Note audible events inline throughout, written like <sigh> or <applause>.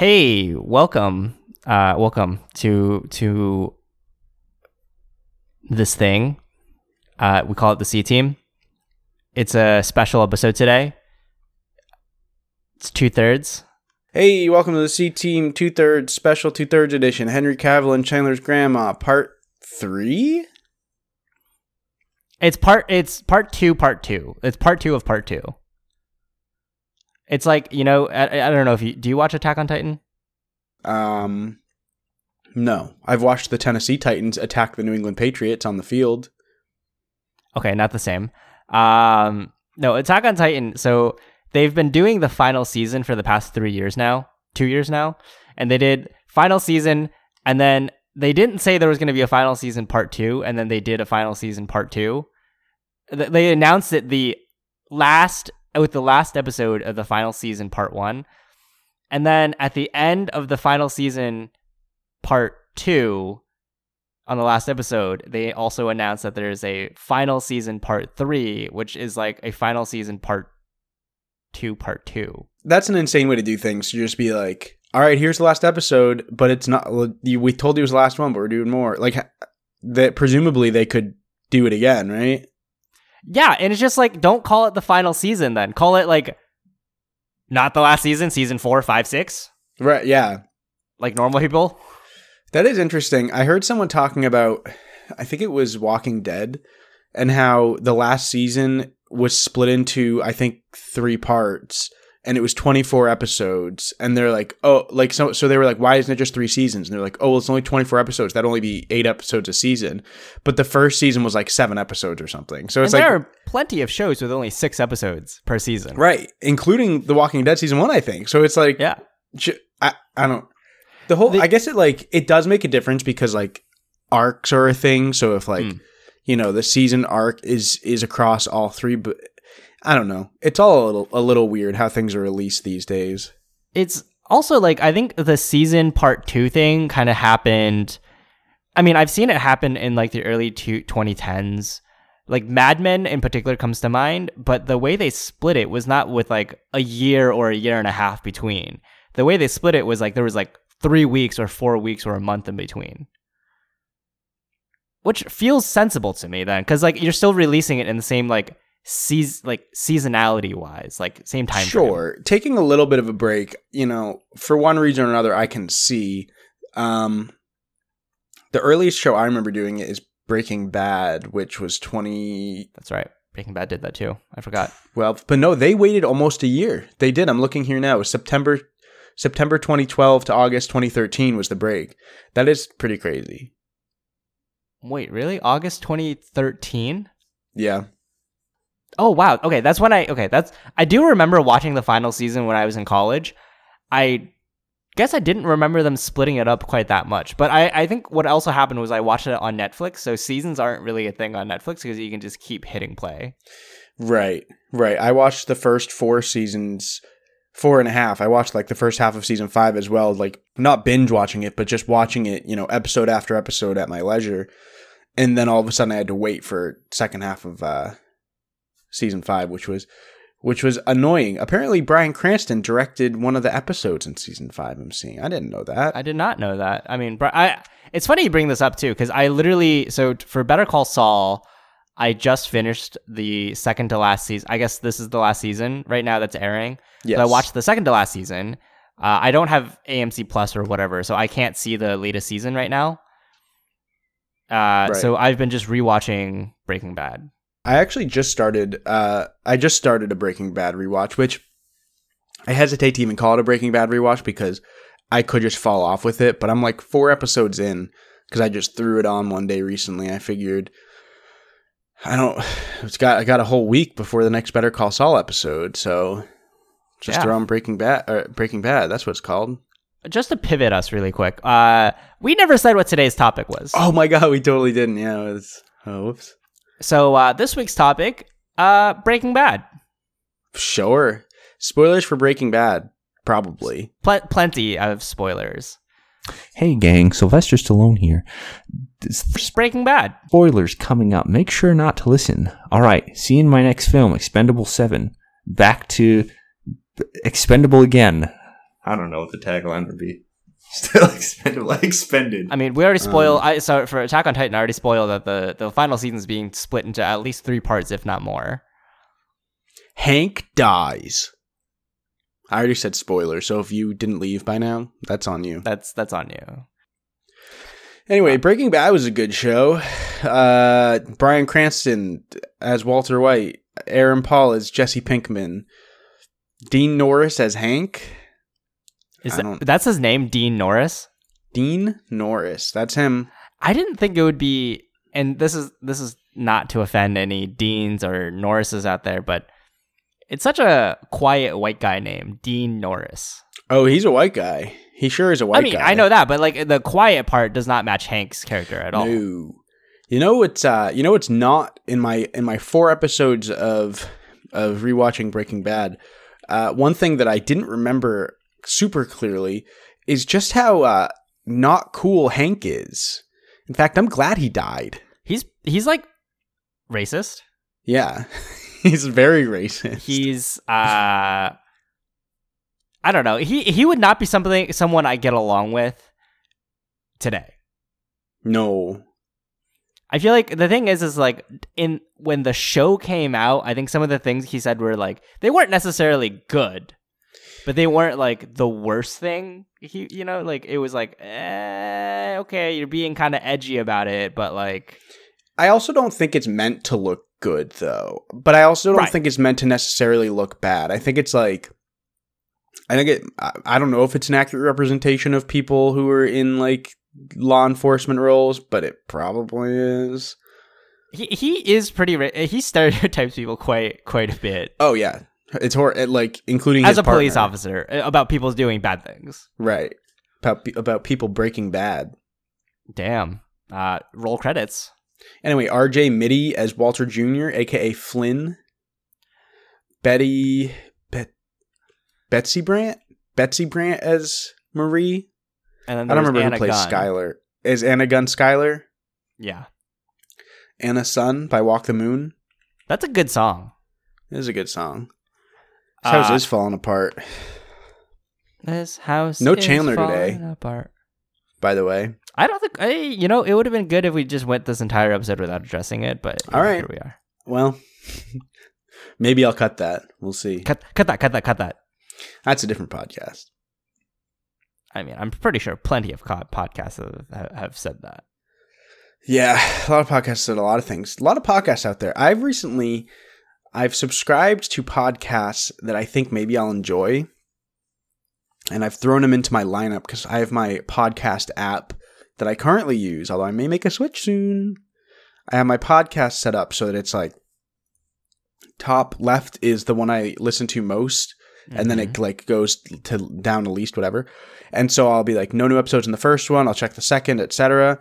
Hey, welcome, uh, welcome to to this thing. Uh, we call it the C Team. It's a special episode today. It's two thirds. Hey, welcome to the C Team Two Thirds Special Two Thirds Edition. Henry Cavill and Chandler's Grandma, Part Three. It's part. It's part two. Part two. It's part two of part two. It's like you know. I, I don't know if you do. You watch Attack on Titan? Um, no, I've watched the Tennessee Titans attack the New England Patriots on the field. Okay, not the same. Um, no, Attack on Titan. So they've been doing the final season for the past three years now, two years now, and they did final season, and then they didn't say there was going to be a final season part two, and then they did a final season part two. They announced it the last with the last episode of the final season part one, and then at the end of the final season part two, on the last episode, they also announced that there's a final season part three, which is like a final season part two, part two. That's an insane way to do things. To just be like, all right, here's the last episode, but it's not. We told you it was the last one, but we're doing more. Like that. Presumably, they could do it again, right? Yeah, and it's just like don't call it the final season then. Call it like not the last season, season four, five, six, Right. Yeah. like normal people. That is interesting. I heard someone talking about, I think it was Walking Dead, and how the last season was split into, I think, three parts, and it was 24 episodes. And they're like, oh, like, so, so they were like, why isn't it just three seasons? And they're like, oh, well, it's only 24 episodes. That'd only be eight episodes a season. But the first season was like seven episodes or something. So it's and like, there are plenty of shows with only six episodes per season. right, including The Walking Dead season one, I think. So it's like, Yeah. I don't the whole The- i guess it like it does make a difference because like arcs are a thing so if like Mm. you know the season arc is is across all three but i don't know it's all a little a little weird how things are released these days It's also like I think the season part two thing kind of happened. I mean, I've seen it happen in like the early two, 2010s. Like Mad Men in particular comes to mind, but the way they split it was not with like a year or a year and a half between. The way they split it was like there was like three weeks or four weeks or a month in between. Which feels sensible to me then, because like you're still releasing it in the same like seas like seasonality wise, like same time. frame. sure taking a little bit of a break you know for one reason or another i can see um the earliest show i remember doing it is breaking bad which was 20 That's right. Breaking Bad did that too. I forgot. Well, but no, they waited almost a year. They did. I'm looking here now. It was September September 2012 to August 2013 was the break. That is pretty crazy. Wait, really? August 2013? Yeah. Oh wow. Okay, that's when I okay, that's I do remember watching the final season when I was in college. I guess I didn't remember them splitting it up quite that much. But I I think what also happened was I watched it on Netflix, so seasons aren't really a thing on Netflix because you can just keep hitting play. Right. Right. I watched the first four seasons, four and a half. I watched like the first half of season five as well, like not binge watching it, but just watching it, you know, episode after episode at my leisure. And then all of a sudden I had to wait for second half of uh season five, which was which was annoying. Apparently Bryan Cranston directed one of the episodes in season five I'm seeing. I didn't know that. I did not know that. I mean, I it's funny you bring this up too because I literally so for Better Call Saul, I just finished the second to last season. I guess this is the last season right now that's airing. yes. So I watched the second to last season. Uh, I don't have AMC Plus or whatever, so I can't see the latest season right now. Uh, Right. So I've been just rewatching Breaking Bad. I actually just started. Uh, I just started a Breaking Bad rewatch, which I hesitate to even call it a Breaking Bad rewatch because I could just fall off with it. But I'm like four episodes in because I just threw it on one day recently. I figured I don't. It's got I got a whole week before the next Better Call Saul episode, so just Yeah. throw on Breaking Bad. Uh, Breaking Bad. That's what it's called. Just to pivot us really quick, uh, we never said what today's topic was. Oh my god, we totally didn't. Yeah, it was. Oh, whoops. So uh, this week's topic, uh, Breaking Bad. Sure. Spoilers for Breaking Bad, probably. Pl- plenty of spoilers. Hey gang, Sylvester Stallone here. This Just Breaking Bad. spoilers coming up. Make sure not to listen. All right, see you in my next film, Expendable 7. Back to Expendable again. I don't know what the tagline would be. <laughs> Still expendable, expended. I mean, we already spoiled. Um, I so for Attack on Titan, I already spoiled that the the final season is being split into at least three parts, if not more. Hank dies. I already said spoiler, so if you didn't leave by now, that's on you. That's that's on you. Anyway, Breaking Bad was a good show. Uh, Bryan Cranston as Walter White, Aaron Paul as Jesse Pinkman, Dean Norris as Hank. Is that, that's his name, Dean Norris? Dean Norris, that's him. I didn't think it would be, and this is this is not to offend any Deans or Norrises out there, but it's such a quiet white guy name, Dean Norris. Oh, he's a white guy. He sure is a white I mean, guy. I know that, but like the quiet part does not match Hank's character at all. No. You know it's uh you know it's not in my in my four episodes of of rewatching Breaking Bad. Uh one thing that I didn't remember super clearly is just how uh not cool Hank is. In fact, I'm glad he died. He's he's like racist. Yeah. <laughs> He's very racist. He's uh I don't know. He he would not be something someone I get along with today. no. I feel like the thing is, is like in when the show came out, I think some of the things he said were like they weren't necessarily good, but they weren't like the worst thing. He, you know, like it was like, eh, okay, you're being kind of edgy about it, but like, I also don't think it's meant to look good though. But I also don't Right. think it's meant to necessarily look bad. I think it's like I think it I, I don't know if it's an accurate representation of people who are in like law enforcement roles, but it probably is. he he is pretty. He stereotypes people quite quite a bit Oh yeah. It's hor- it, like including as a police officer uh, about people doing bad things. Right. About about people breaking bad. Damn. Uh, roll credits. Anyway, RJ Mitte as Walter Jr., aka Flynn. Betty Bet Betsy Brandt? Betsy Brandt as Marie. And then I don't remember Anna who plays Gunn. Skylar. Is Anna Gunn Skylar? Yeah, Anna Sun by Walk the Moon. that's a good song. This is a good song. This house Uh, is falling apart, This house. No Chandler today. Apart. by the way. I don't think. I, you know, it would have been good if we just went this entire episode without addressing it. But All right. here we are. Well, <laughs> maybe I'll cut that. We'll see. Cut, cut that, cut that, cut that. That's a different podcast. I mean, I'm pretty sure plenty of podcasts have, have said that. Yeah, a lot of podcasts said a lot of things. A lot of podcasts out there. I've recently I've subscribed to podcasts that I think maybe I'll enjoy. And I've thrown them into my lineup because I have my podcast app that I currently use, although I may make a switch soon. I have my podcast set up so that it's like top left is the one I listen to most, and then it mm-hmm. like goes to down to least whatever. And so I'll be like, no new episodes in the first one. I'll check the second, etc.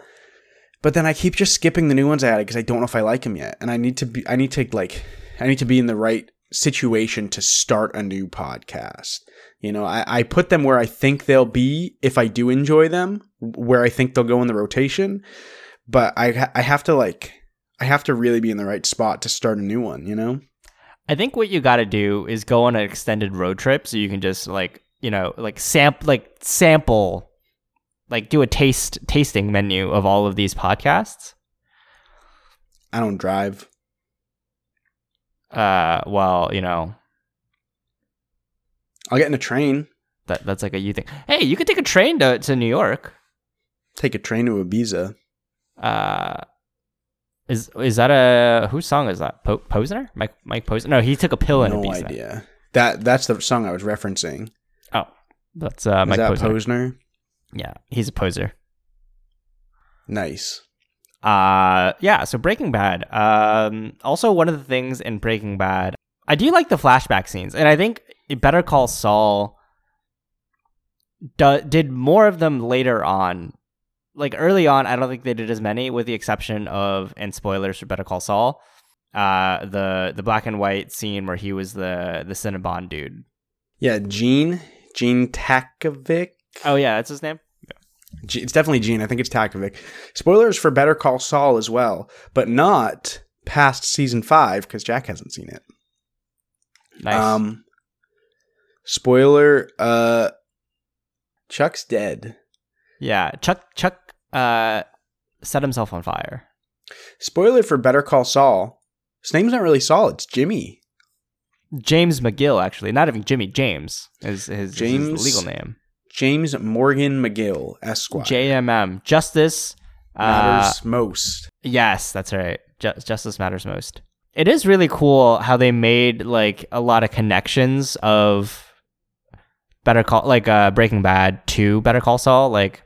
But then I keep just skipping the new ones I added because I don't know if I like them yet, and I need to be. I need to like. I need to be in the right situation to start a new podcast. You know, I, I put them where I think they'll be if I do enjoy them, where I think they'll go in the rotation. But I I have to like I have to really be in the right spot to start a new one. You know. I think what you got to do is go on an extended road trip so you can just like you know like sample like sample like do a taste tasting menu of all of these podcasts. I don't drive. Uh, well, you know I'll get in a train. that that's like a you thing. Hey, you could take a train to to New York. Take a train to Ibiza. Uh, is is that a whose song is that? Po- Posner? Mike Mike Posner? No, he took a pill in no Ibiza. idea. That that's the song I was referencing. Oh, that's uh, Is Mike that Posner. Posner? yeah, he's a poser. Nice. Uh yeah, so Breaking Bad. Um also one of the things in Breaking Bad, I do like the flashback scenes, and I think Better Call Saul do- did more of them later on. Like early on, I don't think they did as many, with the exception of and spoilers for Better Call Saul, uh the the black and white scene where he was the the Cinnabon dude. Yeah, Gene. Gene Takavic. Oh yeah, that's his name. It's definitely Gene. I think it's Takavic. Spoilers for Better Call Saul as well, but not past season five because Jack hasn't seen it. Nice. Um, spoiler. Uh, Chuck's dead. Yeah, Chuck Chuck uh set himself on fire. Spoiler for Better Call Saul. His name's not really Saul. It's Jimmy. James McGill, actually, not even Jimmy. James is his, is James his legal name. James Morgan McGill, Esquire. JMM, Justice uh, matters most. Yes, that's right. Ju- Justice matters most. It is really cool how they made like a lot of connections of Better Call, like uh, Breaking Bad to Better Call Saul. Like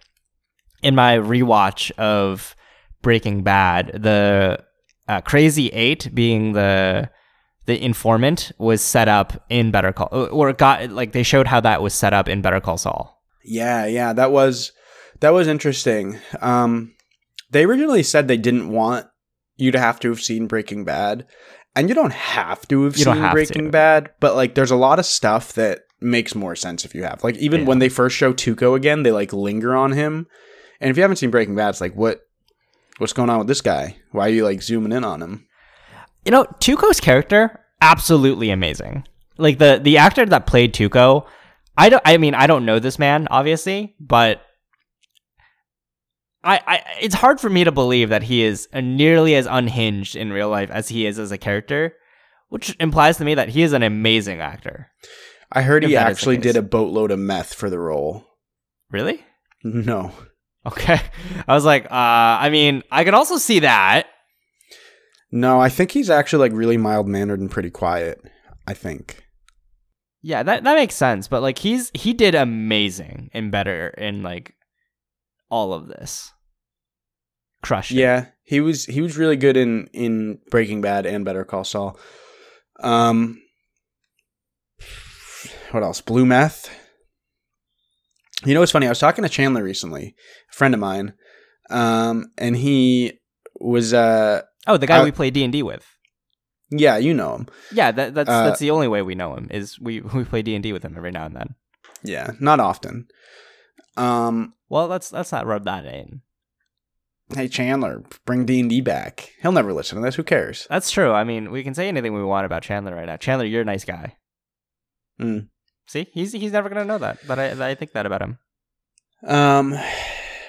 in my rewatch of Breaking Bad, the uh, Crazy Eight being the the informant was set up in Better Call, or got like they showed how that was set up in Better Call Saul. Yeah, yeah, that was that was interesting. Um, they originally said they didn't want you to have to have seen Breaking Bad, and you don't have to have You seen Breaking to. Bad, but like, there's a lot of stuff that makes more sense if you have. Like, even Yeah. when they first show Tuco again, they like linger on him, and if you haven't seen Breaking Bad, it's like, what, what's going on with this guy? Why are you like zooming in on him? You know, Tuco's character absolutely amazing. Like the the actor that played Tuco, I don't. I mean, I don't know this man, obviously, but I, I it's hard for me to believe that he is nearly as unhinged in real life as he is as a character, which implies to me that he is an amazing actor. I heard he that is the actually did a boatload of meth for the role. Really? No, Okay. <laughs> I was like, uh, I mean, I can also see that. no, I think he's actually like really mild mannered and pretty quiet. I think. Yeah, that that makes sense. But like, he's he did amazing and better in like all of this. Crushed. it. Yeah, he was he was really good in in Breaking Bad and Better Call Saul. Um, what else? Blue meth. You know what's funny? I was talking to Chandler recently, a friend of mine, um, and he was uh, Oh, the guy Uh, we play D and D with. Yeah, you know him. Yeah, that, that's uh, that's the only way we know him is we <laughs> we play D and D with him every now and then. Yeah, not often. Um, Well, let's let's not rub that in. hey Chandler, bring D and D back. He'll never listen to this. Who cares? That's true. I mean, we can say anything we want about Chandler right now. Chandler, you're a nice guy. Mm. See, he's he's never gonna know that, but I I think that about him. Um.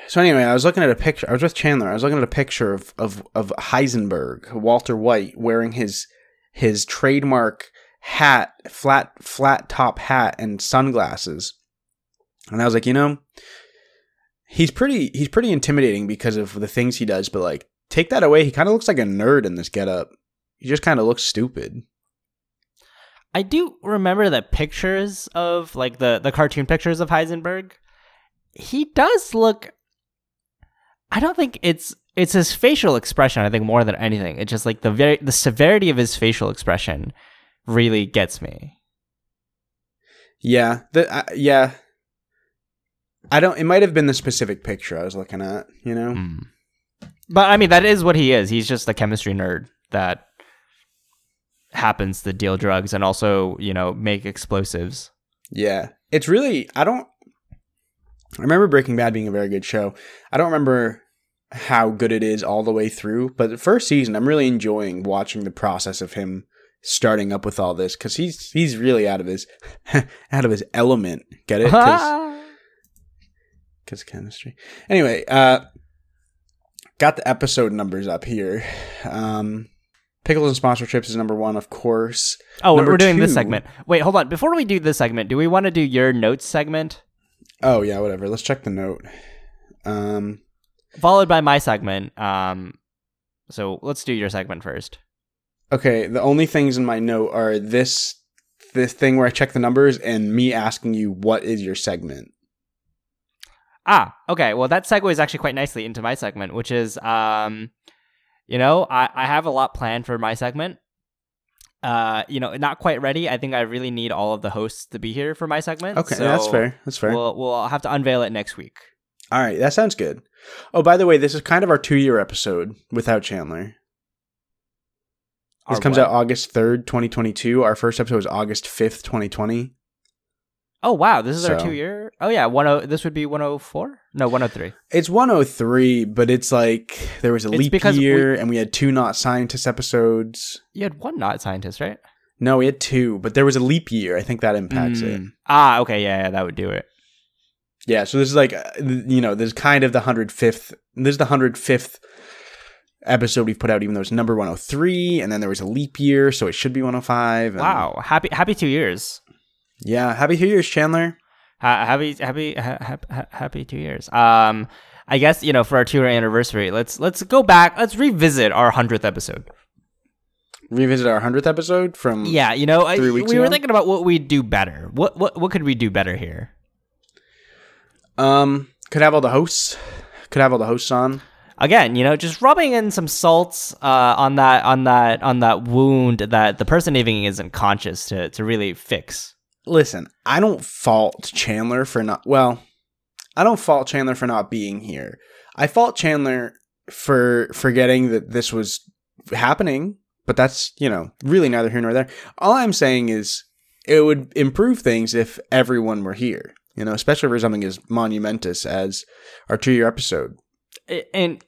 So anyway, I was looking at a picture. I was with Chandler. I was looking at a picture of of of Heisenberg, Walter White, wearing his his trademark hat, flat flat top hat, and sunglasses. And I was like, you know, he's pretty he's pretty intimidating because of the things he does. But like, take that away, he kind of looks like a nerd in this getup. He just kind of looks stupid. I do remember the pictures of like the the cartoon pictures of Heisenberg. He does look. I don't think it's it's his facial expression. I think more than anything, it's just like the very the severity of his facial expression really gets me. Yeah, the uh, yeah. I don't. It might have been the specific picture I was looking at. You know. Mm. But I mean, that is what he is. He's just a chemistry nerd that happens to deal drugs and also, you know, make explosives. Yeah. It's really I don't I remember Breaking Bad being a very good show. I don't remember how good it is all the way through, but the first season I'm really enjoying watching the process of him starting up with all this cuz he's he's really out of his <laughs> out of his element. Get it? <laughs> Cuz chemistry. Anyway, uh got the episode numbers up here. Um Pickles and sponsorships is number 1, of course. oh, Number we're doing this segment. Wait, hold on. Before we do this segment, do we want to do your notes segment Oh, yeah, whatever. Let's check the note. Um followed by my segment? Um, so let's do your segment first. Okay, the only things in my note are this this thing where I check the numbers and me asking you what is your segment. Ah, okay. Well, that segues actually quite nicely into my segment, which is, um, you know, I, I have a lot planned for my segment. Uh, you know, not quite ready. I think I really need all of the hosts to be here for my segment. Okay, so that's fair. That's fair. We'll we'll have to unveil it next week. All right, that sounds good. Oh, by the way, this is kind of our 2-year episode without Chandler. This Our comes what? out August 3rd, 2022. Our first episode was August 5th, 2020. Oh wow, this is our two year. Oh yeah, one oh. This would be one oh four. No, one oh three. It's 103, but it's like there was a It's leap because we- year and we had two not scientist episodes. You had one not scientist, right? No, we had two, but there was a leap year. I think that impacts it. Mm. Ah, okay, yeah, yeah, that would do it. Yeah, so this is like uh, you know, this is kind of the hundred fifth. This is the hundred fifth episode we've put out, even though it's number one hundred three, and then there was a leap year, so it should be one hundred five. Wow, happy happy two years. Yeah, happy New Year's, Chandler. Ha- happy happy ha- ha- happy two years. Um, I guess you know for our two year anniversary, let's let's go back. Let's revisit our hundredth episode. Revisit our hundredth episode from Yeah, you know, I, we weeks were thinking about what we'd do better. What what what could we do better here? Um, could have all the hosts. Could have all the hosts on. Again, you know, just rubbing in some salts uh, on that on that on that wound that the person even isn't conscious to to really fix. Listen, I don't fault Chandler for not. Well, I don't fault Chandler for not being here. I fault Chandler for forgetting that this was happening. But that's you know really neither here nor there. All I'm saying is it would improve things if everyone were here. You know, especially for something as monumentous as our two year episode. And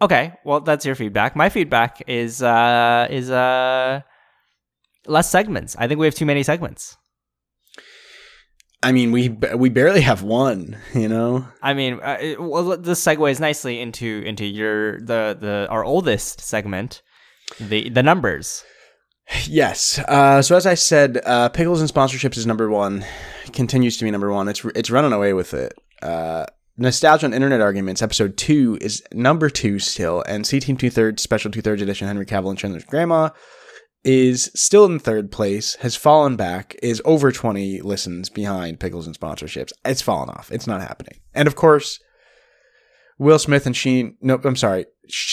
okay, well, that's your feedback. My feedback is uh is uh less segments. I think we have too many segments. I mean, we we barely have one. You know, I mean, uh, it, well, this segues nicely into into your the the our oldest segment, the the numbers. Yes. Uh, so as I said, uh, pickles and sponsorships is number one. Continues to be number one. It's it's running away with it. Uh, Nostalgia and Internet Arguments, episode two, is number two still, and C Team Two Thirds Special Two Thirds Edition Henry Cavill and Chandler's Grandma is still in third place. Has fallen back. Is over twenty listens behind pickles and sponsorships. It's fallen off. It's not happening. And of course, Will Smith and Sheen. No, I'm sorry.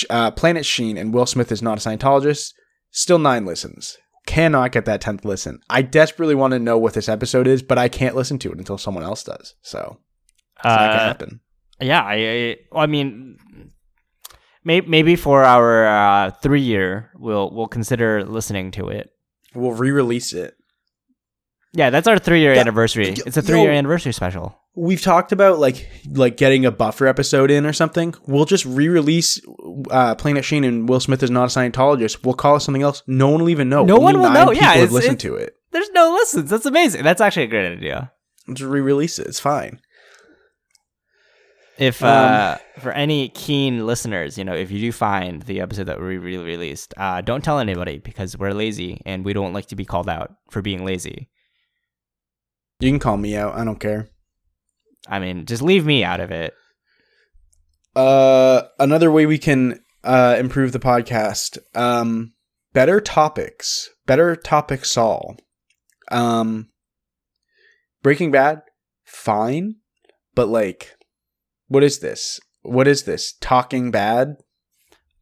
Uh, Planet Sheen and Will Smith is not a Scientologist. Still nine listens. Cannot get that tenth listen. I desperately want to know what this episode is, but I can't listen to it until someone else does. So it's not gonna Uh, happen. yeah, I I, I mean, maybe maybe for our uh, three year, we'll we'll consider listening to it. We'll re-release it. Yeah, that's our three year Yeah, anniversary. It's a three year anniversary special. We've talked about like like getting a buffer episode in or something. We'll just re-release uh, Planet Sheen and Will Smith is not a Scientologist. We'll call it something else. No one will even know. No Only one will nine know. Yeah, people have it's- listened it's- to it. There's no listens. That's amazing. That's actually a great idea. Let's re-release it. It's fine. If Um, uh, for any keen listeners, you know, if you do find the episode that we re released, uh, don't tell anybody because we're lazy and we don't like to be called out for being lazy. You can call me out. I don't care. I mean, just leave me out of it. Uh, another way we can uh, improve the podcast, um, better topics, better topics all. Um, Breaking Bad, fine, but like, what is this? What is this? Talking Bad?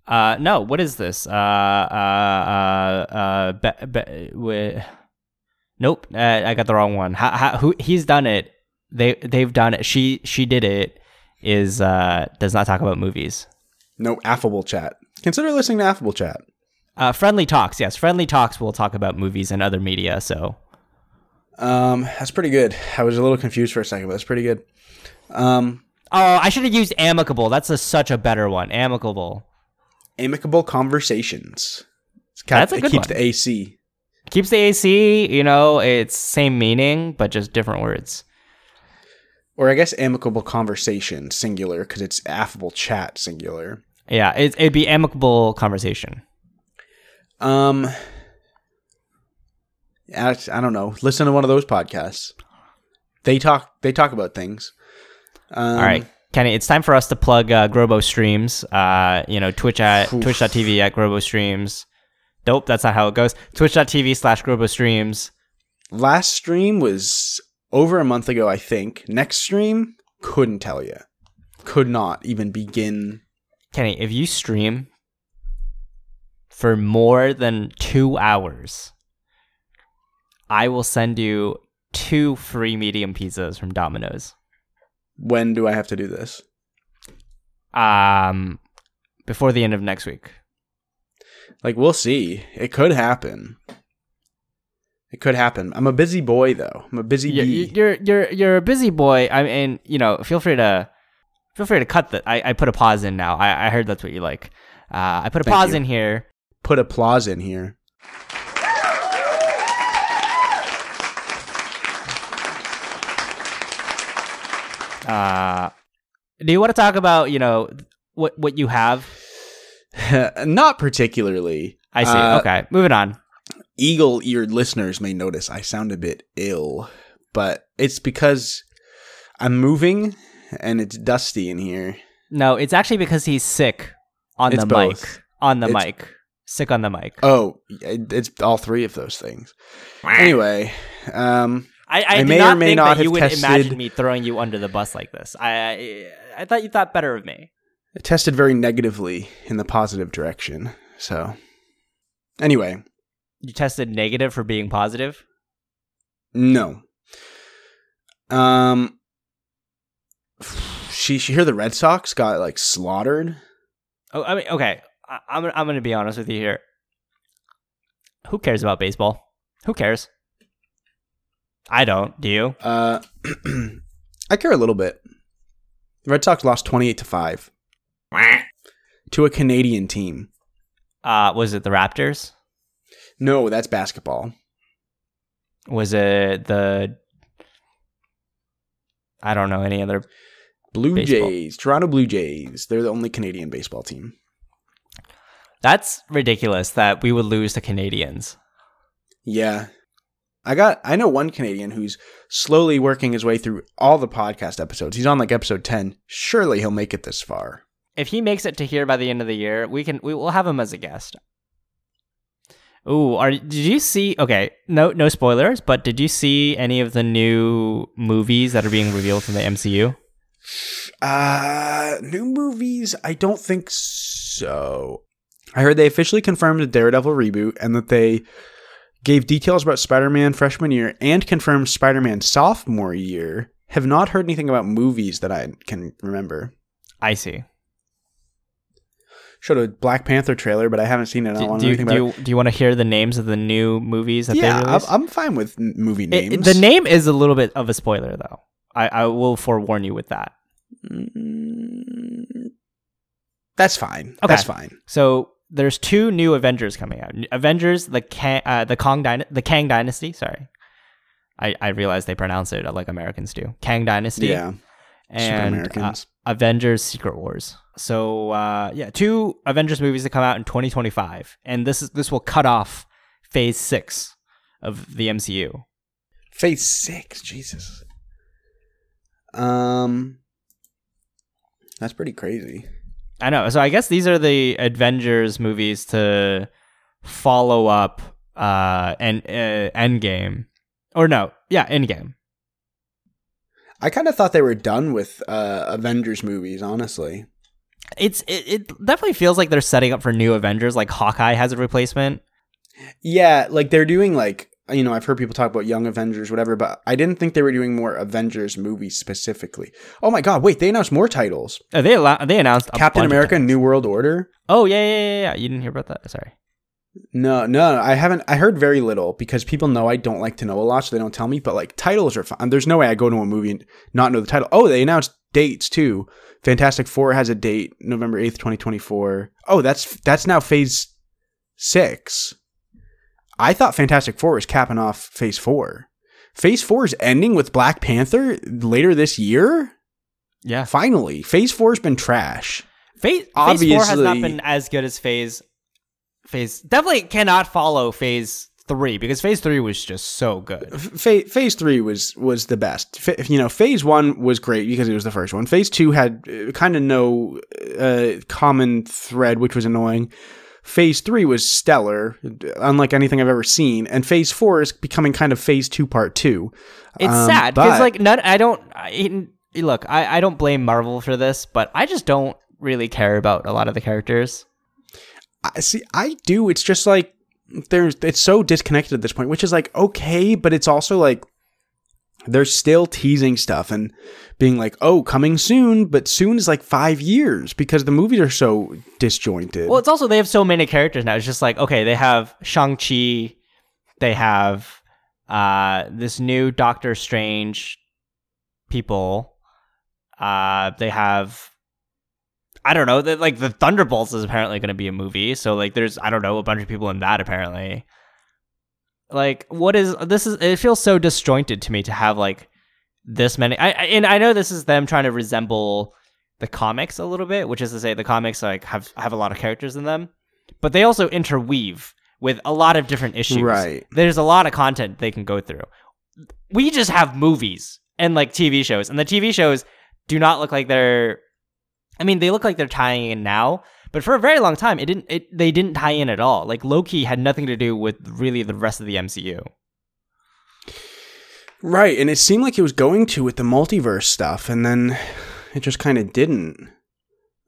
Uh, no, what is this? Uh, uh, uh, uh, be- be- wi- nope, uh, I got the wrong one. How, how, who he's done it? They they've done it. She she did it. Is uh does not talk about movies. No, affable chat. Consider listening to affable chat. Uh, friendly talks. Yes, friendly talks will talk about movies and other media. So Um, that's pretty good. I was a little confused for a second, but that's pretty good. Um, oh, I should have used amicable. That's a, such a better one. Amicable amicable conversations. It's That's a it good keeps one. the AC. keeps the AC. You know, it's same meaning but just different words. Or I guess amicable conversation singular because it's affable chat singular. Yeah, it, it'd be amicable conversation. Um, I, I don't know. Listen to one of those podcasts. They talk. They talk about things. Um, All right, Kenny, it's time for us to plug uh, Grobo streams. Uh, you know, Twitch at Oof. twitch.tv at Grobo streams. Nope, that's not how it goes. Twitch.tv slash Grobo streams. Last stream was over a month ago, I think. Next stream, couldn't tell you. Could not even begin. Kenny, if you stream for more than two hours, I will send you two free medium pizzas from Domino's. When do I have to do this? Um, before the end of next week. Like we'll see. It could happen. It could happen. I'm a busy boy though. I'm a busy You're, bee. you're you're you're a busy boy. I mean, you know, feel free to feel free to cut that. I, I put a pause in now. I, I heard that's what you like. Uh, I put a Thank pause you. in here. Put applause in here. Uh, do you want to talk about you know what what you have? <laughs> Not particularly. I see. Uh, okay, moving on. Eagle eared listeners may notice I sound a bit ill, but it's because I'm moving and it's dusty in here. No, it's actually because he's sick on It's the both. mic. On the It's- mic. Sick on the mic. Oh, it's all three of those things. Anyway, um, I, I, I may not or may think not that you would tested- imagine me throwing you under the bus like this. I, I I thought you thought better of me. it tested very negatively in the positive direction. So, anyway, You tested negative for being positive. no. Um, she she hear the Red Sox got like slaughtered. Oh, I mean, okay. I, I'm I'm going to be honest with you here. Who cares about baseball? Who cares? I don't. Do you? Uh, <clears throat> I care a little bit. The Red Sox lost twenty eight to five to a Canadian team. Uh, was it the Raptors? No, that's basketball. Was it the? I don't know any other. Blue Baseball. Jays, Toronto Blue Jays. They're the only Canadian baseball team. That's ridiculous that we would lose to Canadians. Yeah. I got I know one Canadian who's slowly working his way through all the podcast episodes. He's on like episode 10. Surely he'll make it this far. If he makes it to here by the end of the year, we can we will have him as a guest. Ooh, are did you see? Okay, no no spoilers, but did you see any of the new movies that are being revealed from the MCU? Uh new movies, I don't think so. I heard they officially confirmed a Daredevil reboot and that they gave details about Spider-Man freshman year and confirmed Spider-Man sophomore year. Have not heard anything about movies that I can remember. I see. Showed a Black Panther trailer, but I haven't seen it. I don't Do, want to you, do about you, do you want to hear the names of the new movies that it. they Yeah, I'm, released? I'm fine with movie It- names. the name is a little bit of a spoiler, though. I, I will forewarn you with that. Mm, That's fine. Okay. That's fine. So there's two new Avengers coming out. Avengers, the Kang, uh, the Kong, Dyna- the Kang Dynasty. Sorry, I I realize they pronounce it like Americans do. Kang Dynasty. Yeah. And uh, Avengers: Secret Wars. So uh, yeah, two Avengers movies that come out in 2025, and this is this will cut off Phase Six of the MCU. Phase six. Jesus. Um, that's pretty crazy. I know. So I guess these are the Avengers movies to follow up uh and uh, Endgame. Or no, yeah, Endgame. I kind of thought they were done with uh, Avengers movies. Honestly. It's it, it definitely feels like they're setting up for new Avengers like Hawkeye has a replacement. Yeah, like they're doing like you know I've heard people talk about Young Avengers, whatever, but I didn't think they were doing more Avengers movies specifically. Oh my God! Wait, they announced more titles. Uh, they allow, they announced Captain America. New World Order. Oh yeah, yeah, yeah, yeah. You didn't hear about that? Sorry. No, no, I haven't. I heard very little because people know I don't like to know a lot, so they don't tell me. But like titles are fine. There's no way I go to a movie and not know the title. Oh, they announced dates too. Fantastic Four has a date, November eighth, twenty twenty four. Oh, that's that's now Phase six. I thought Fantastic Four was capping off Phase four. Phase four is ending with Black Panther later this year. Yeah. Finally, Phase four has been trash. Phase Phase four has not been as good as Phase Phase definitely cannot follow Phase three because Phase three was just so good. Phase, phase three was was the best. Fa you know, phase one was great because it was the first one. Phase two had uh, kind of no uh, common thread, which was annoying. Phase three was stellar, unlike anything I've ever seen. And phase four is becoming kind of phase two, part two. It's Um, sad because like none. I don't. I, look, I I don't blame Marvel for this, but I just don't really care about a lot of the characters. I see. I do. It's just like there's. It's so disconnected at this point, which is like okay, but it's also like they're still teasing stuff and being like, "Oh, coming soon," but soon is like five years because the movies are so disjointed. Well, it's also they have so many characters now. It's just like okay, they have Shang Chi, they have uh this new Doctor Strange people. Uh, they have I don't know. That like the Thunderbolts is apparently going to be a movie. So like, there's I don't know a bunch of people in that apparently. Like, what is this? Is it feels so disjointed to me to have like this many. I, and I know this is them trying to resemble the comics a little bit, which is to say the comics like have have a lot of characters in them, but they also interweave with a lot of different issues. Right. There's a lot of content they can go through. We just have movies and like TV shows, and the TV shows do not look like they're. I mean, they look like they're tying in now, but for a very long time, it didn't. It they didn't tie in at all. Like Loki had nothing to do with really the rest of the MCU. Right, and it seemed like it was going to with the multiverse stuff, and then it just kind of didn't.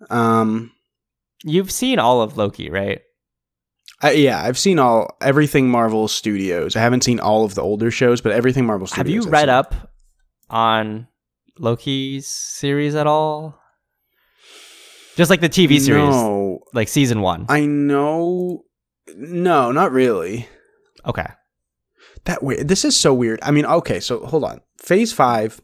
Um, You've seen all of Loki, right? I, yeah, I've seen all everything Marvel Studios. I haven't seen all of the older shows, but everything Marvel Studios. Have you I've read seen. up on Loki's series at all? Just like the TV series, No, like season one. I know. No, not really. Okay. That weird. This is so weird. I mean, okay, so hold on. Phase five.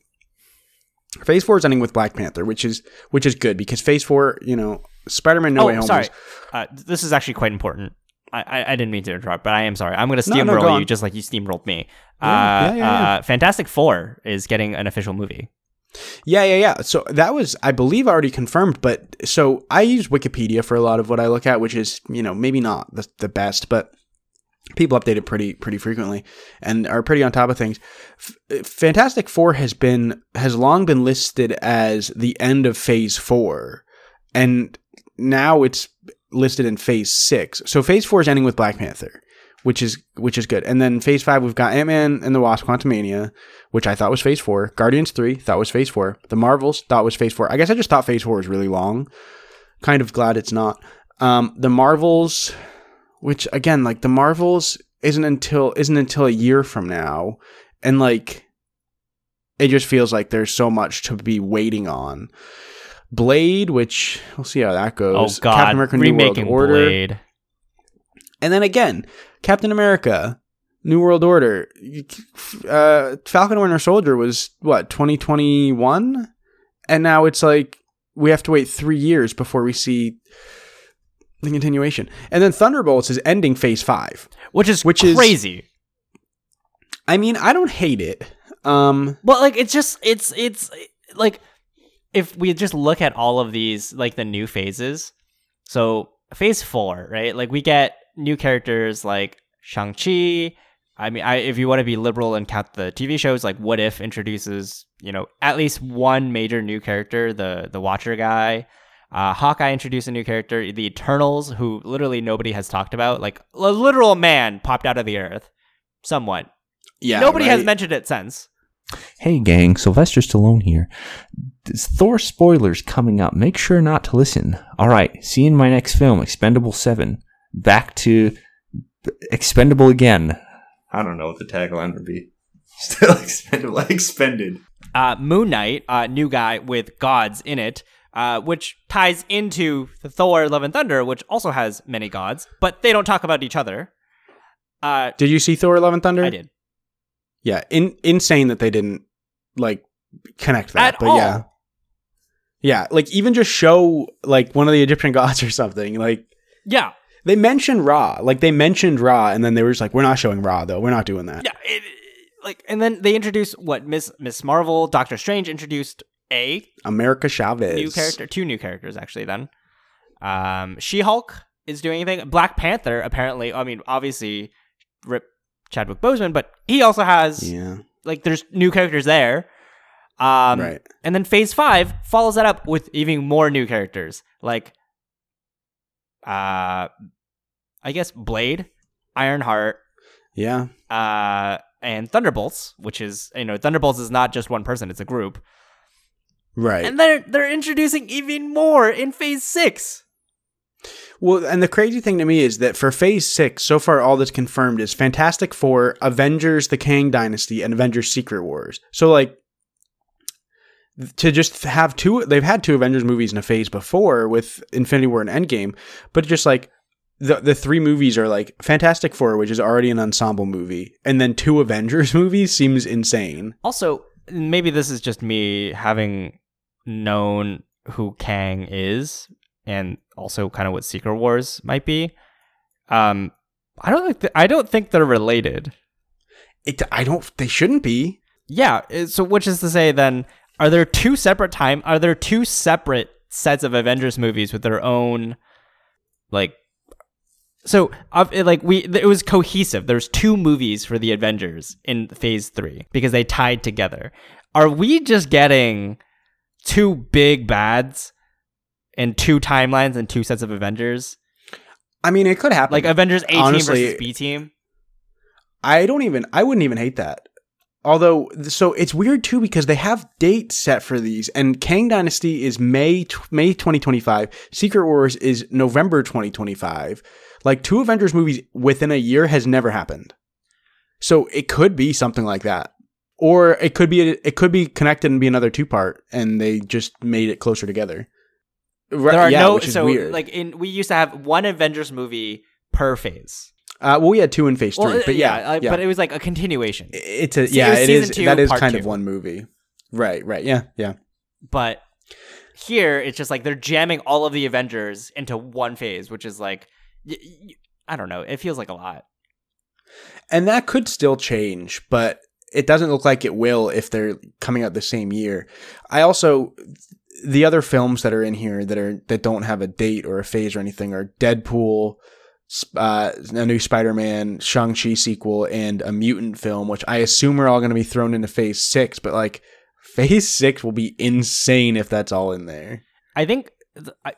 Phase four is ending with Black Panther, which is which is good because Phase four, you know, Spider Man No Way oh, Home. sorry. was- Uh, this is actually quite important. I, I, I didn't mean to interrupt, but I am sorry. I'm going to No, no, steamroll go you just like you steamrolled me. Yeah, uh, yeah, yeah, yeah. Uh, Fantastic Four is getting an official movie. Yeah, yeah, yeah. So that was, I believe, already confirmed. But so I use Wikipedia for a lot of what I look at, which is, you know, maybe not the, the best, but people update it pretty pretty frequently and are pretty on top of things. F- Fantastic Four has been has long been listed as the end of Phase Four, and now it's listed in Phase Six. So Phase Four is ending with Black Panther. Which is which is good, and then Phase Five we've got Ant Man and the Wasp: Quantumania, which I thought was Phase Four. Guardians Three thought was Phase Four. The Marvels thought was Phase Four. I guess I just thought Phase Four was really long. Kind of glad it's not. Um, the Marvels, which again, like the Marvels isn't until isn't until a year from now, and like it just feels like there's so much to be waiting on. Blade, which we'll see how that goes. Oh. God, Captain America: New remaking World Order. Blade. And then again, Captain America, New World Order, uh, Falcon and Winter Soldier was what 2021, and now it's like we have to wait three years before we see the continuation. And then Thunderbolts is ending Phase Five. which is Which is- crazy. I mean, I don't hate it. Um, Well, like it's just it's it's like if we just look at all of these like the new phases. So phase four, right? Like we get new characters like Shang Chi. I mean, I, if you want to be liberal and count the TV shows, like What If introduces you know at least one major new character, the the Watcher guy. Uh, Hawkeye introduced a new character, the Eternals, who literally nobody has talked about. Like a literal man popped out of the earth, somewhat. yeah, nobody has mentioned it since. Hey gang, Sylvester Stallone here. There's Thor spoilers coming up. Make sure not to listen. All right, see you in my next film, Expendable 7. Back to Expendable again. I don't know what the tagline would be. <laughs> Still expended, like expended. uh, Moon Knight, uh, new guy with gods in it, uh, which ties into the Thor: Love and Thunder, which also has many gods, but they don't talk about each other. Uh, Did you see Thor: Love and Thunder? I did Yeah, in, insane that they didn't like connect that. at but all. yeah, yeah, like even just show like one of the Egyptian <laughs> gods or something. Like Yeah, they mentioned Ra, like they mentioned Ra, and then they were just like, "We're not showing Ra though. We're not doing that." yeah. It, like, and then they introduced what Miss Miss Marvel, Doctor Strange introduced a America Chavez, new character, two new characters actually. Then, um, She Hulk is doing anything. Black Panther apparently. I mean, obviously, rip Chadwick Boseman, but he also has Yeah, like there's new characters there. Um, right. And then Phase Five follows that up with even more new characters, like, uh, I guess Blade, Ironheart, Yeah, uh, and Thunderbolts, which is you know Thunderbolts is not just one person; it's a group. right. And they're they're introducing even more in Phase Six. Well, and the crazy thing to me is that for Phase Six, so far all that's confirmed is Fantastic Four, Avengers: The Kang Dynasty, and Avengers: Secret Wars. So like to just have two, they've had two Avengers movies in a phase before with Infinity War and Endgame, but just like the the three movies are like Fantastic Four, which is already an ensemble movie, and then two <laughs> Avengers movies seems insane. Also, maybe this is just me having known who Kang is, and also kind of what Secret Wars might be. Um, I don't think th- I don't think they're related. It, I don't. They shouldn't be. yeah. uh, So which is to say, then are there two separate time? Are there two separate sets of Avengers movies with their own, like? So, it, like we, it was cohesive. There's two movies for the Avengers in Phase Three because they tied together. Are we just getting two big bads and two timelines and two sets of Avengers? I mean, it could happen. Like Avengers A Team versus B Team? I don't even I wouldn't even hate that. Although so it's weird too because they have dates set for these and Kang Dynasty is May May 2025, Secret Wars is November 2025. Like two Avengers movies within a year has never happened. So it could be something like that. Or it could be it could be connected and be another two part and they just made it closer together. Right, There are yeah, no so weird. like in we used to have one Avengers movie per phase. uh, well, we had two in phase three, Well, but yeah, uh, yeah. but it was like a continuation. it's a it yeah, it season is two, that is kind two. of one movie. Right, right, yeah, yeah. But here it's just like they're jamming all of the Avengers into one phase, which is like y- y- I don't know. It feels like a lot. And that could still change, but it doesn't look like it will if they're coming out the same year. I also the other films that are in here that are that don't have a date or a phase or anything are Deadpool, uh, a new Spider-Man, Shang-Chi sequel, and a mutant film, which I assume are all going to be thrown into phase six, but like phase six will be insane if that's all in there. I think, th- I,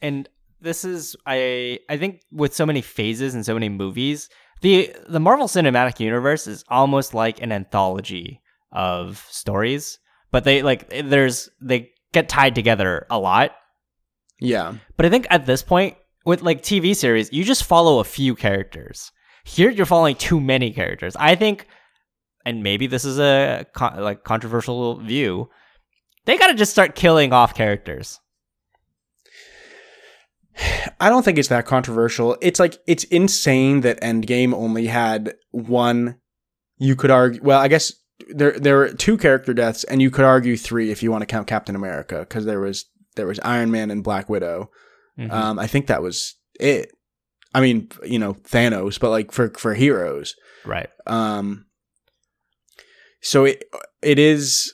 and this is I I think with so many phases and so many movies, the the Marvel Cinematic Universe is almost like an anthology of stories, but they like there's they get tied together a lot. Yeah. But I think at this point with like TV series, you just follow a few characters. Here you're following too many characters. I think and maybe this is a con- like controversial view. They got to just start killing off characters. I don't think it's that controversial. It's like it's insane that Endgame only had one. You could argue. Well, I guess there there were two character deaths, and you could argue three if you want to count Captain America, because there was there was Iron Man and Black Widow. Mhm. Um, I think that was it. I mean, you know, Thanos, but like for for heroes. right. Um, so it it is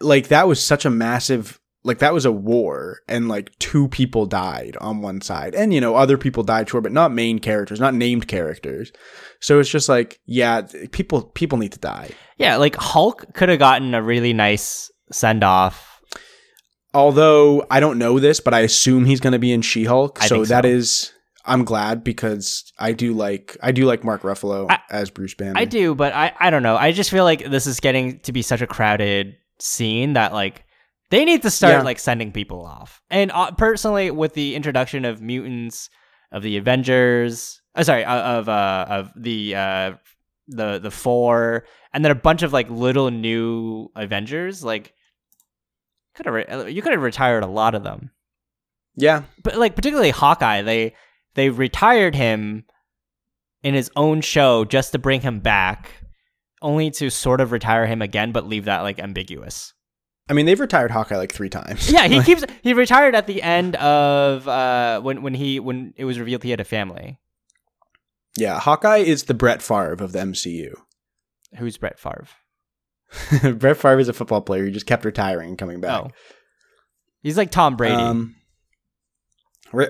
like that was such a massive like that was a war and like two people died on one side and you know other people died sure but not main characters not named characters so it's just like yeah people people need to die Yeah, like Hulk could have gotten a really nice send off. although i don't know this but i assume he's going to be in she-hulk so so. is i'm glad because i do like i do like mark ruffalo I- as bruce banner I do, but I I don't know. I just feel like this is getting to be such a crowded scene that like they need to start Yeah. like sending people off. And uh, personally, with the introduction of mutants, of the Avengers, uh, sorry, uh, of uh of the uh the the four, and then a bunch of like little new Avengers, like could have re- you could have retired a lot of them. yeah but like particularly Hawkeye, they they retired him in his own show just to bring him back, only to sort of retire him again, but leave that like ambiguous. I mean they've retired hawkeye like three times Yeah, he <laughs> keeps he retired at the end of uh when when he when it was revealed he had a family. Yeah, Hawkeye is the Brett Favre of the MCU. Who's Brett Favre? <laughs> Brett Favre is a football player. He just kept retiring and coming back. Oh, he's like Tom Brady. Um,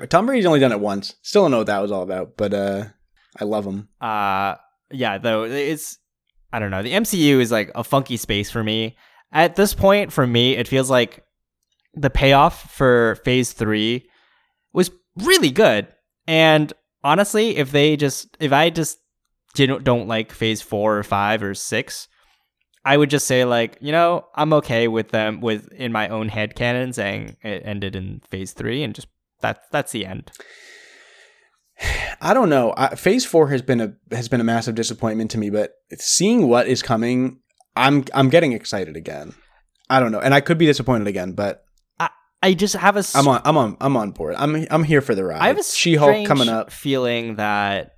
Tom Brady's only done it once. Still don't know what that was all about, but uh, I love him. uh yeah though it's i don't know the mcu is like a funky space for me at this point for me it feels like the payoff for phase three was really good and honestly if they just if i just didn't don't like phase four or five or six i would just say like you know i'm okay with them with in my own head canon saying it ended in phase three and just that that's the end I don't know. I, Phase Four has been a has been a massive disappointment to me, but seeing what is coming, I'm I'm getting excited again. I don't know, and I could be disappointed again, but i just have a I'm on I'm on I'm on board. I'm I'm here for the ride. I have a She-Hulk coming up. feeling that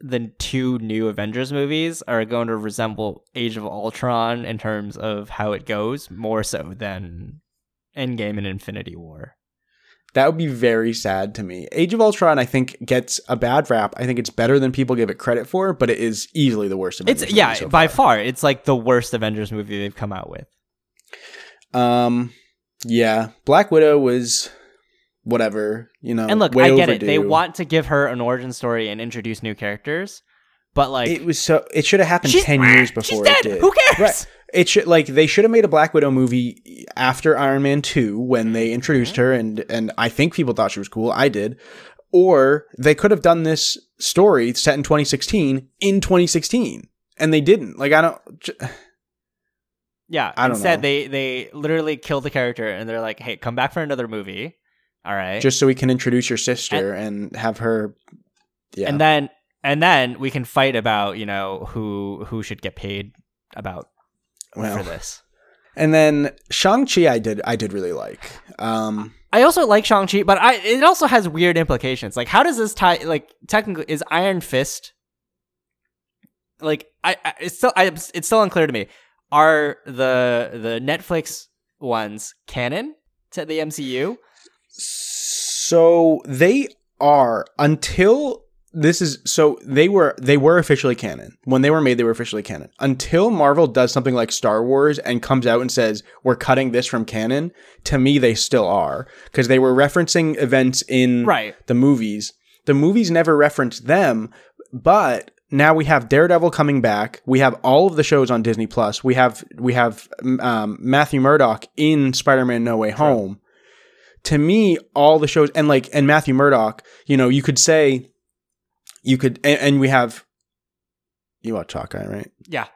the two new Avengers movies are going to resemble Age of Ultron in terms of how it goes, more so than Endgame and Infinity War. That would be very sad to me. Age of Ultron, I think, gets a bad rap. I think it's better than people give it credit for, but it is easily the worst. Avengers It's movie yeah, so by far. it's like the worst Avengers movie they've come out with. Um, yeah, Black Widow was whatever. You know, And look, I get it. They want to give her an origin story and introduce new characters, but like It was so. It should have happened ten years before. she's dead. it did. Who cares? Right. It should like they should have made a Black Widow movie after Iron Man two when they Mm-hmm. introduced her, and and I think people thought she was cool. I did. Or they could have done this story set in 2016 in 2016, and they didn't. Like I don't. j- Yeah. I don't instead, know. they they literally kill the character and they're like, "Hey, come back for another movie." All right. Just so we can introduce your sister and, have her. Yeah. And then and then we can fight about you know who who should get paid about well, for this. and then Shang Chi, I did I did really like. Um, I also like Shang Chi, but I it also has weird implications. Like, how does this tie? Like, technically, is Iron Fist like I, I it's still I, it's still unclear to me. Are the the Netflix ones canon to the MCU? So they are until this is so they were they were officially canon. When they were made they were officially canon. Until Marvel does something like Star Wars and comes out and says we're cutting this from canon, to me they still are because they were referencing events in Right. the movies. The movies never referenced them, but now we have Daredevil coming back. We have all of the shows on Disney Plus. We have we have um, Matthew Murdock in Spider-Man: No Way Home. To me, all the shows and like and Matthew Murdock, you know, you could say, you could, and, and we have. You watch Hawkeye, right? Yeah.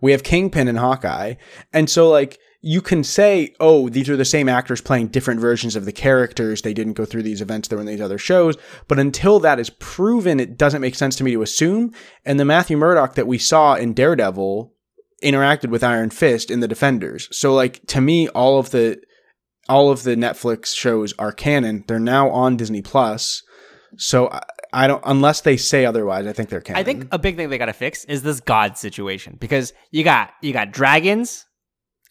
We have Kingpin and Hawkeye. And so, like, you can say, oh, these are the same actors playing different versions of the characters. They didn't go through these events, they were in these other shows. But until that is proven, it doesn't make sense to me to assume. And the Matthew Murdock that we saw in Daredevil interacted with Iron Fist in the Defenders. So, like, to me, all of the. All of the Netflix shows are canon. They're now on Disney Plus. So I, don't unless they say otherwise, I think they're canon. I think a big thing they got to fix is this god situation because you got you got dragons,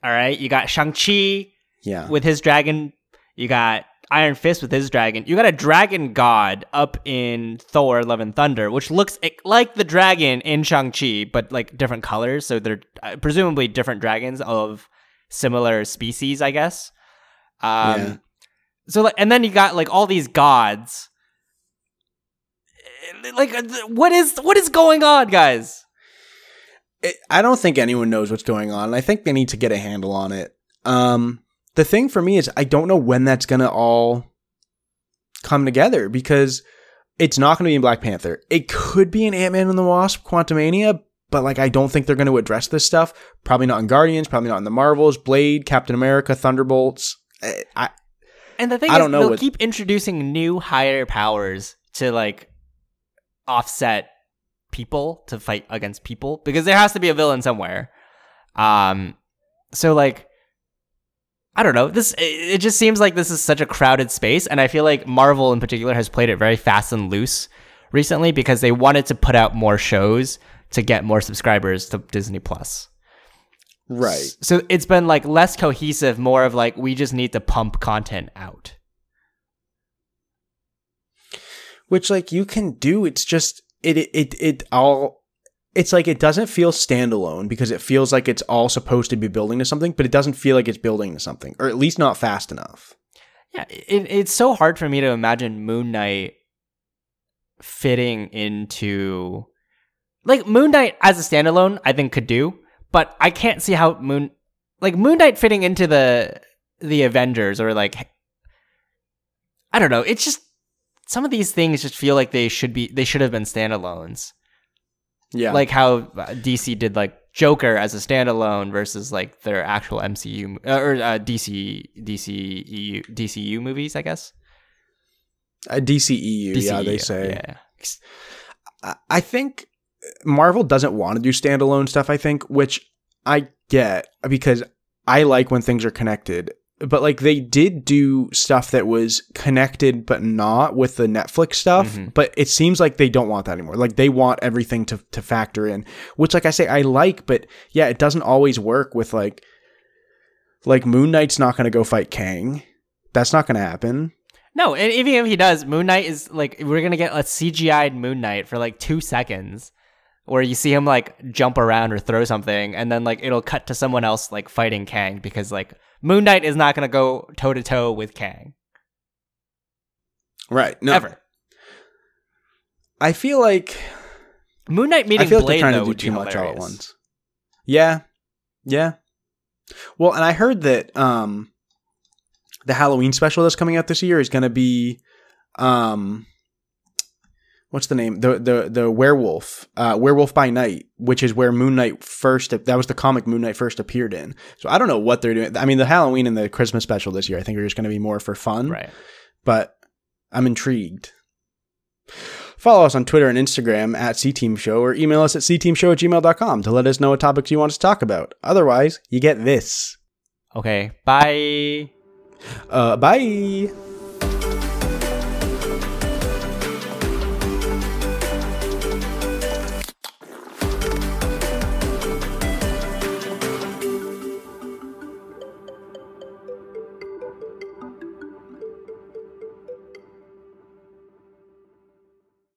all right. You got Shang Chi yeah. with his dragon. You got Iron Fist with his dragon. You got a dragon god up in Thor: Love and Thunder, which looks like the dragon in Shang Chi, but like different colors. So they're uh, presumably different dragons of similar species, I guess. Um, Yeah. So like, and then you got like all these gods. Eh, Like, uh, what is what is going on, guys? it, I don't think anyone knows what's going on. I think they need to get a handle on it. Um, the thing for me is I don't know when that's gonna all come together because it's not gonna be in Black Panther. It could be in Ant Man and the Wasp, Quantumania, but like I don't think they're gonna address this stuff. Probably not in Guardians. Probably not in the Marvels, Blade, Captain America, Thunderbolts. I, I And the thing I is, don't know they'll what- keep introducing new higher powers to like offset people to fight against people because there has to be a villain somewhere. Um, so like, I don't know. This it, it just seems like this is such a crowded space, and I feel like Marvel in particular has played it very fast and loose recently because they wanted to put out more shows to get more subscribers to Disney Plus. right. So it's been like less cohesive, more of like we just need to pump content out. Which like you can do it's just it it it, it all it's like it doesn't feel standalone because it feels like it's all supposed to be building to something but it doesn't feel like it's building to something or at least not fast enough Yeah, it, it's so hard for me to imagine Moon Knight fitting into like Moon Knight as a standalone. I think could do, but I can't see how Moon like Moon Knight fitting into the the Avengers or like I don't know. It's just some of these things just feel like they should be they should have been standalones. yeah like how uh, DC did like Joker as a standalone versus like their actual MCU uh, or uh, DC DC EU, DCU movies, I guess. a DCEU yeah they say Yeah. I think Marvel doesn't want to do standalone stuff I think which I get because I like when things are connected but like they did do stuff that was connected but not with the Netflix stuff Mhm. but it seems like they don't want that anymore like they want everything to to factor in which like I say I like but yeah it doesn't always work with like like Moon Knight's not going to go fight Kang That's not going to happen. No, and even if he does, Moon Knight is like we're gonna get a CGI'd Moon Knight for like two seconds, where you see him like jump around or throw something, and then like it'll cut to someone else like fighting Kang because like Moon Knight is not gonna go toe to toe with Kang Right. No. ever. I feel like Moon Knight I meeting feel like Blade they're trying though to do too much all at once. Yeah. Yeah. Well, and I heard that um the Halloween special that's coming out this year is going to be um what's the name? The the the werewolf, uh Werewolf by Night, which is where Moon Knight first that was the comic Moon Knight first appeared in. So I don't know what they're doing. I mean, the Halloween and the Christmas special this year I think are just going to be more for fun Right. but I'm intrigued. Follow us on Twitter and Instagram at CTeamShow or email us at cteamshow at gmail.com to let us know what topics you want us to talk about. Otherwise, you get this. Okay. Bye. Uh, bye.